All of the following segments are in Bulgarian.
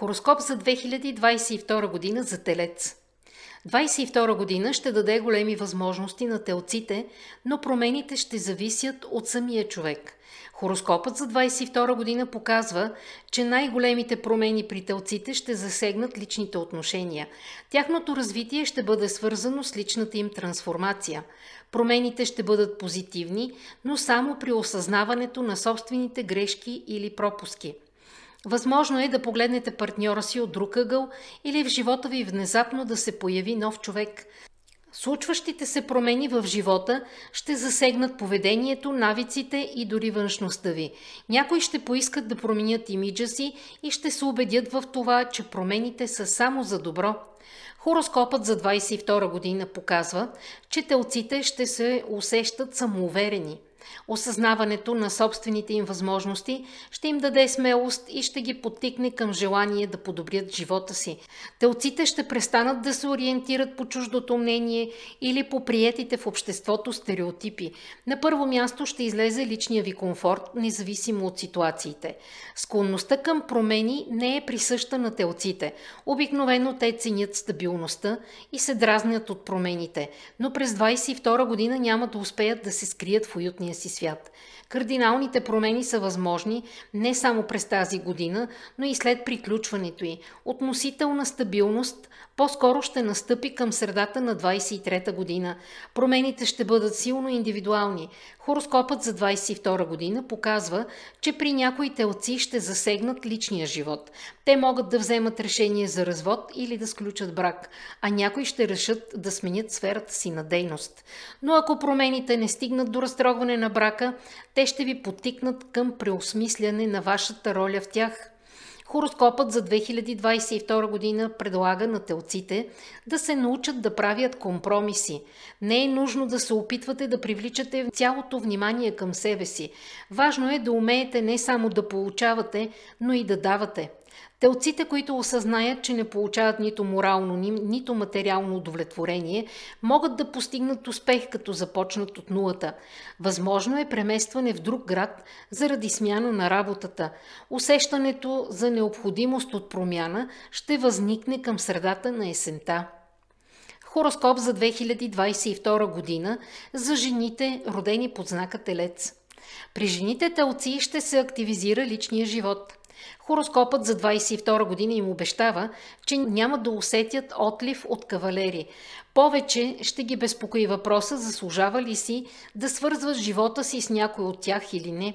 Хороскоп за 2022 година за Телец. 22 година ще даде големи възможности на телците, но промените ще зависят от самия човек. Хороскопът за 22 година показва, че най-големите промени при телците ще засегнат личните отношения. Тяхното развитие ще бъде свързано с личната им трансформация. Промените ще бъдат позитивни, но само при осъзнаването на собствените грешки или пропуски – Възможно е да погледнете партньора си от друг ъгъл или в живота ви внезапно да се появи нов човек. Случващите се промени в живота ще засегнат поведението, навиците и дори външността ви. Някои ще поискат да променят имиджа си и ще се убедят в това, че промените са само за добро. Хороскопът за 22 година показва, че телците ще се усещат самоуверени – Осъзнаването на собствените им възможности ще им даде смелост и ще ги подтикне към желание да подобрят живота си. Телците ще престанат да се ориентират по чуждото мнение или по приетите в обществото стереотипи. На първо място ще излезе личния ви комфорт, независимо от ситуациите. Склонността към промени не е присъща на телците. Обикновено те ценят стабилността и се дразнят от промените, но през 22 година няма да успеят да се скрият в уютния си свят. Кардиналните промени са възможни не само през тази година, но и след приключването й. Относителна стабилност по-скоро ще настъпи към средата на 23-та година. Промените ще бъдат силно индивидуални. Хороскопът за 22 година показва, че при някои телци ще засегнат личния живот. Те могат да вземат решение за развод или да сключат брак, а някои ще решат да сменят сферата си на дейност. Но ако промените не стигнат до разтрогване на брака, те ще ви потикнат към преосмисляне на вашата роля в тях. Хороскопът за 2022 година предлага на телците да се научат да правят компромиси. Не е нужно да се опитвате да привличате цялото внимание към себе си. Важно е да умеете не само да получавате, но и да давате. Телците, които осъзнаят, че не получават нито морално, нито материално удовлетворение, могат да постигнат успех, като започнат от нулата. Възможно е преместване в друг град заради смяна на работата. Усещането за необходимост от промяна ще възникне към средата на есента. Хороскоп за 2022 година за жените, родени под знака Телец. При жените телци ще се активизира личния живот – Хороскопът за 22 година им обещава, че няма да усетят отлив от кавалери. Повече ще ги безпокои въпроса, заслужава ли си да свързват живота си с някой от тях или не.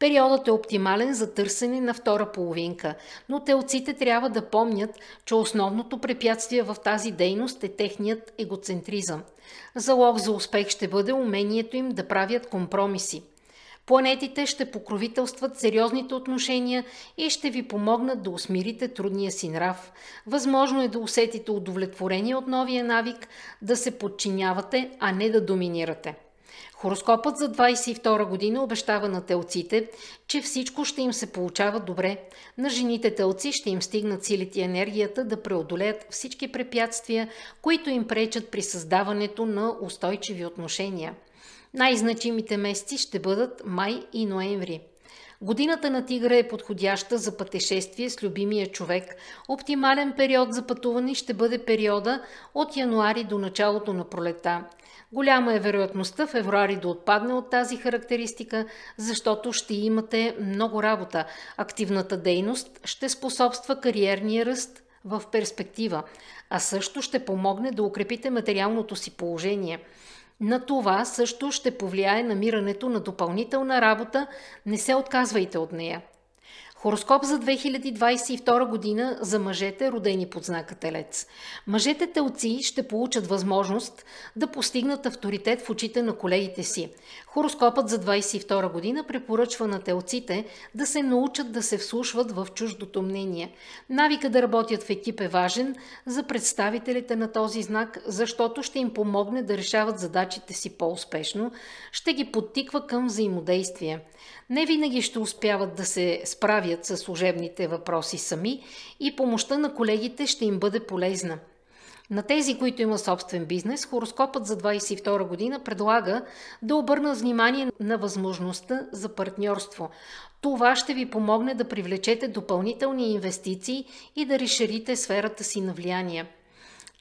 Периодът е оптимален за търсене на втора половинка, но телците трябва да помнят, че основното препятствие в тази дейност е техният егоцентризъм. Залог за успех ще бъде умението им да правят компромиси. Планетите ще покровителстват сериозните отношения и ще ви помогнат да усмирите трудния си нрав. Възможно е да усетите удовлетворение от новия навик, да се подчинявате, а не да доминирате. Хороскопът за 22 година обещава на телците, че всичко ще им се получава добре. На жените телци ще им стигнат силите и енергията да преодолеят всички препятствия, които им пречат при създаването на устойчиви отношения. Най-значимите месеци ще бъдат май и ноември. Годината на тигра е подходяща за пътешествие с любимия човек. Оптимален период за пътуване ще бъде периода от януари до началото на пролета. Голяма е вероятността февруари да отпадне от тази характеристика, защото ще имате много работа. Активната дейност ще способства кариерния ръст в перспектива, а също ще помогне да укрепите материалното си положение – на това също ще повлияе намирането на допълнителна работа, не се отказвайте от нея. Хороскоп за 2022 година за мъжете, родени под знака Телец. Мъжете телци ще получат възможност да постигнат авторитет в очите на колегите си. Хороскопът за 2022 година препоръчва на телците да се научат да се вслушват в чуждото мнение. Навика да работят в екип е важен за представителите на този знак, защото ще им помогне да решават задачите си по-успешно, ще ги подтиква към взаимодействие. Не винаги ще успяват да се справят с служебните въпроси сами и помощта на колегите ще им бъде полезна. На тези, които имат собствен бизнес, хороскопът за 2022 година предлага да обърна внимание на възможността за партньорство. Това ще ви помогне да привлечете допълнителни инвестиции и да разширите сферата си на влияние.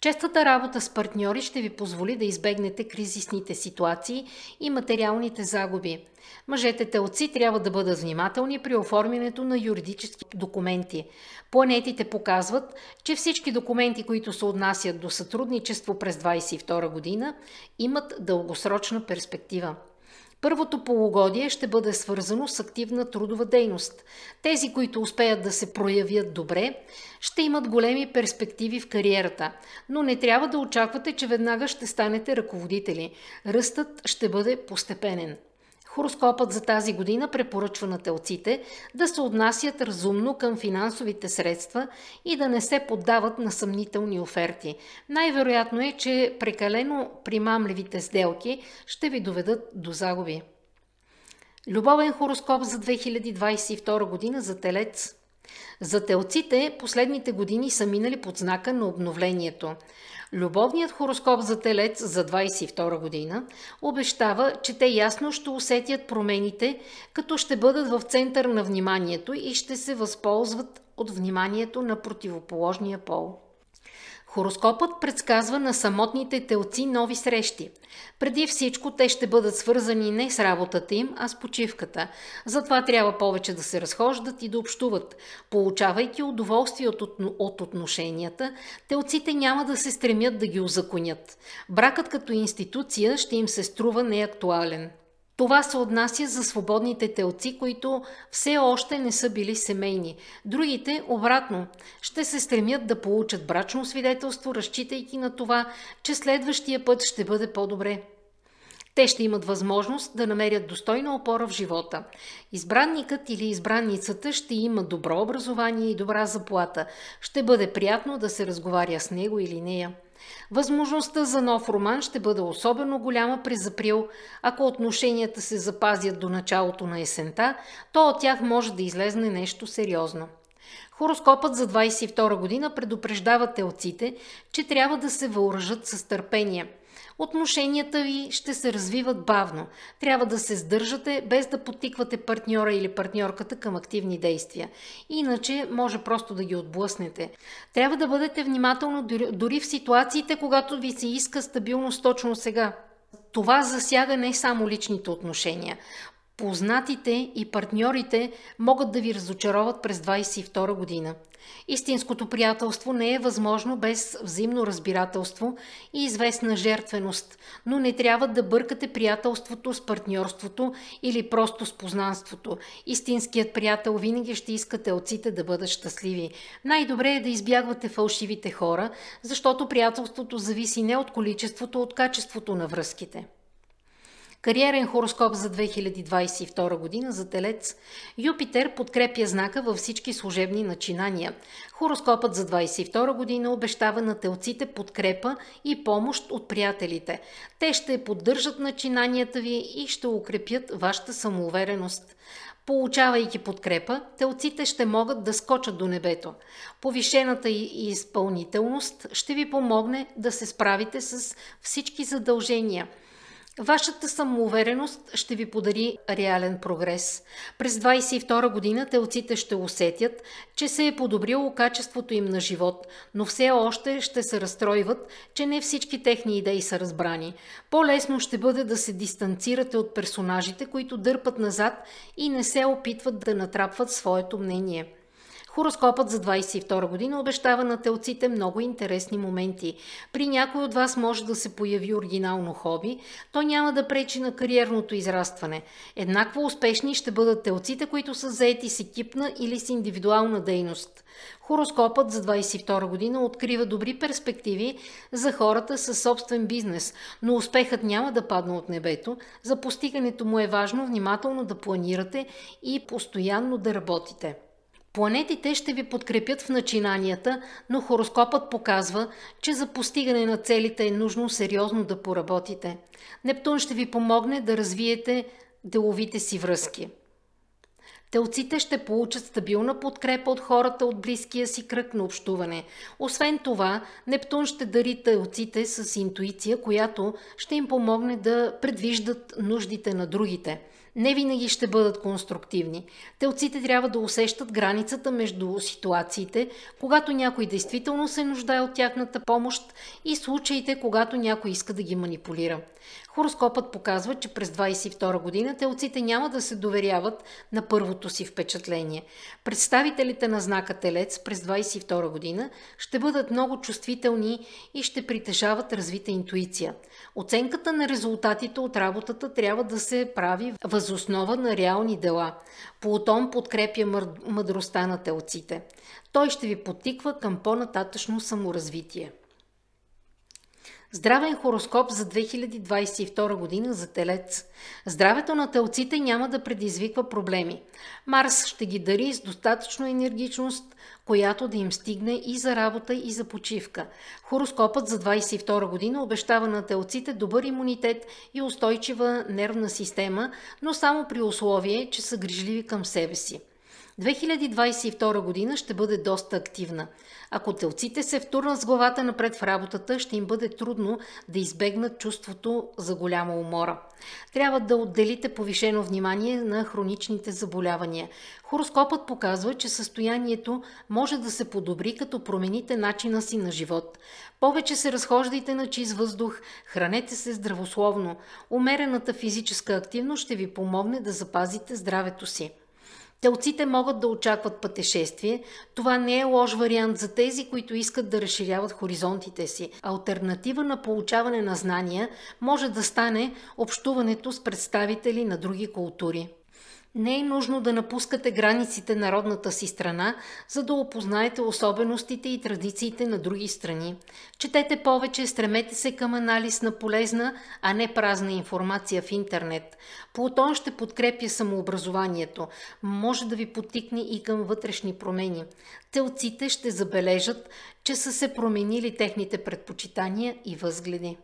Честата работа с партньори ще ви позволи да избегнете кризисните ситуации и материалните загуби. Мъжете телци трябва да бъдат внимателни при оформянето на юридически документи. Планетите показват, че всички документи, които се отнасят до сътрудничество през 2022 година, имат дългосрочна перспектива. Първото полугодие ще бъде свързано с активна трудова дейност. Тези, които успеят да се проявят добре, ще имат големи перспективи в кариерата, но не трябва да очаквате, че веднага ще станете ръководители. Ръстът ще бъде постепенен. Хороскопът за тази година препоръчва на телците да се отнасят разумно към финансовите средства и да не се поддават на съмнителни оферти. Най-вероятно е, че прекалено примамливите сделки ще ви доведат до загуби. Любовен хороскоп за 2022 година за Телец. За телците последните години са минали под знака на обновлението. Любовният хороскоп за Телец за 22 година обещава, че те ясно ще усетят промените, като ще бъдат в център на вниманието и ще се възползват от вниманието на противоположния пол. Хороскопът предсказва на самотните телци нови срещи. Преди всичко те ще бъдат свързани не с работата им, а с почивката. Затова трябва повече да се разхождат и да общуват. Получавайки удоволствие от, от отношенията, телците няма да се стремят да ги узаконят. Бракът като институция ще им се струва неактуален. Това се отнася за свободните телци, които все още не са били семейни. Другите, обратно, ще се стремят да получат брачно свидетелство, разчитайки на това, че следващия път ще бъде по-добре. Те ще имат възможност да намерят достойна опора в живота. Избранникът или избранницата ще има добро образование и добра заплата. Ще бъде приятно да се разговаря с него или нея. Възможността за нов роман ще бъде особено голяма през април. Ако отношенията се запазят до началото на есента, то от тях може да излезне нещо сериозно. Хороскопът за 22 година предупреждава телците, че трябва да се въоръжат с търпение – Отношенията ви ще се развиват бавно. Трябва да се сдържате, без да потиквате партньора или партньорката към активни действия. Иначе може просто да ги отблъснете. Трябва да бъдете внимателно дори в ситуациите, когато ви се иска стабилност точно сега. Това засяга не само личните отношения. Познатите и партньорите могат да ви разочароват през 22 година. Истинското приятелство не е възможно без взаимно разбирателство и известна жертвеност, но не трябва да бъркате приятелството с партньорството или просто с познанството. Истинският приятел винаги ще иска телците да бъдат щастливи. Най-добре е да избягвате фалшивите хора, защото приятелството зависи не от количеството, от качеството на връзките. Кариерен хороскоп за 2022 година за Телец. Юпитер подкрепя знака във всички служебни начинания. Хороскопът за 2022 година обещава на телците подкрепа и помощ от приятелите. Те ще поддържат начинанията ви и ще укрепят вашата самоувереност. Получавайки подкрепа, телците ще могат да скочат до небето. Повишената и изпълнителност ще ви помогне да се справите с всички задължения – Вашата самоувереност ще ви подари реален прогрес. През 22 година телците ще усетят, че се е подобрило качеството им на живот, но все още ще се разстройват, че не всички техни идеи са разбрани. По-лесно ще бъде да се дистанцирате от персонажите, които дърпат назад и не се опитват да натрапват своето мнение. Хороскопът за 22 година обещава на телците много интересни моменти. При някой от вас може да се появи оригинално хоби, то няма да пречи на кариерното израстване. Еднакво успешни ще бъдат телците, които са заети с екипна или с индивидуална дейност. Хороскопът за 22 година открива добри перспективи за хората със собствен бизнес, но успехът няма да падне от небето. За постигането му е важно внимателно да планирате и постоянно да работите. Планетите ще ви подкрепят в начинанията, но хороскопът показва, че за постигане на целите е нужно сериозно да поработите. Нептун ще ви помогне да развиете деловите си връзки. Телците ще получат стабилна подкрепа от хората от близкия си кръг на общуване. Освен това, Нептун ще дари телците с интуиция, която ще им помогне да предвиждат нуждите на другите – не винаги ще бъдат конструктивни. Телците трябва да усещат границата между ситуациите, когато някой действително се нуждае от тяхната помощ и случаите, когато някой иска да ги манипулира. Хороскопът показва, че през 22 година телците няма да се доверяват на първото си впечатление. Представителите на знака Телец през 22 година ще бъдат много чувствителни и ще притежават развита интуиция. Оценката на резултатите от работата трябва да се прави възоснова на реални дела. Плутон подкрепя мъдростта на телците. Той ще ви потиква към по-нататъчно саморазвитие. Здравен хороскоп за 2022 година за Телец. Здравето на телците няма да предизвиква проблеми. Марс ще ги дари с достатъчно енергичност, която да им стигне и за работа, и за почивка. Хороскопът за 2022 година обещава на телците добър имунитет и устойчива нервна система, но само при условие, че са грижливи към себе си. 2022 година ще бъде доста активна. Ако телците се втурнат с главата напред в работата, ще им бъде трудно да избегнат чувството за голяма умора. Трябва да отделите повишено внимание на хроничните заболявания. Хороскопът показва, че състоянието може да се подобри, като промените начина си на живот. Повече се разхождайте на чист въздух, хранете се здравословно. Умерената физическа активност ще ви помогне да запазите здравето си. Телците могат да очакват пътешествие. Това не е лош вариант за тези, които искат да разширяват хоризонтите си. Альтернатива на получаване на знания може да стане общуването с представители на други култури. Не е нужно да напускате границите на родната си страна, за да опознаете особеностите и традициите на други страни. Четете повече, стремете се към анализ на полезна, а не празна информация в интернет. Плутон ще подкрепя самообразованието, може да ви потикне и към вътрешни промени. Телците ще забележат, че са се променили техните предпочитания и възгледи.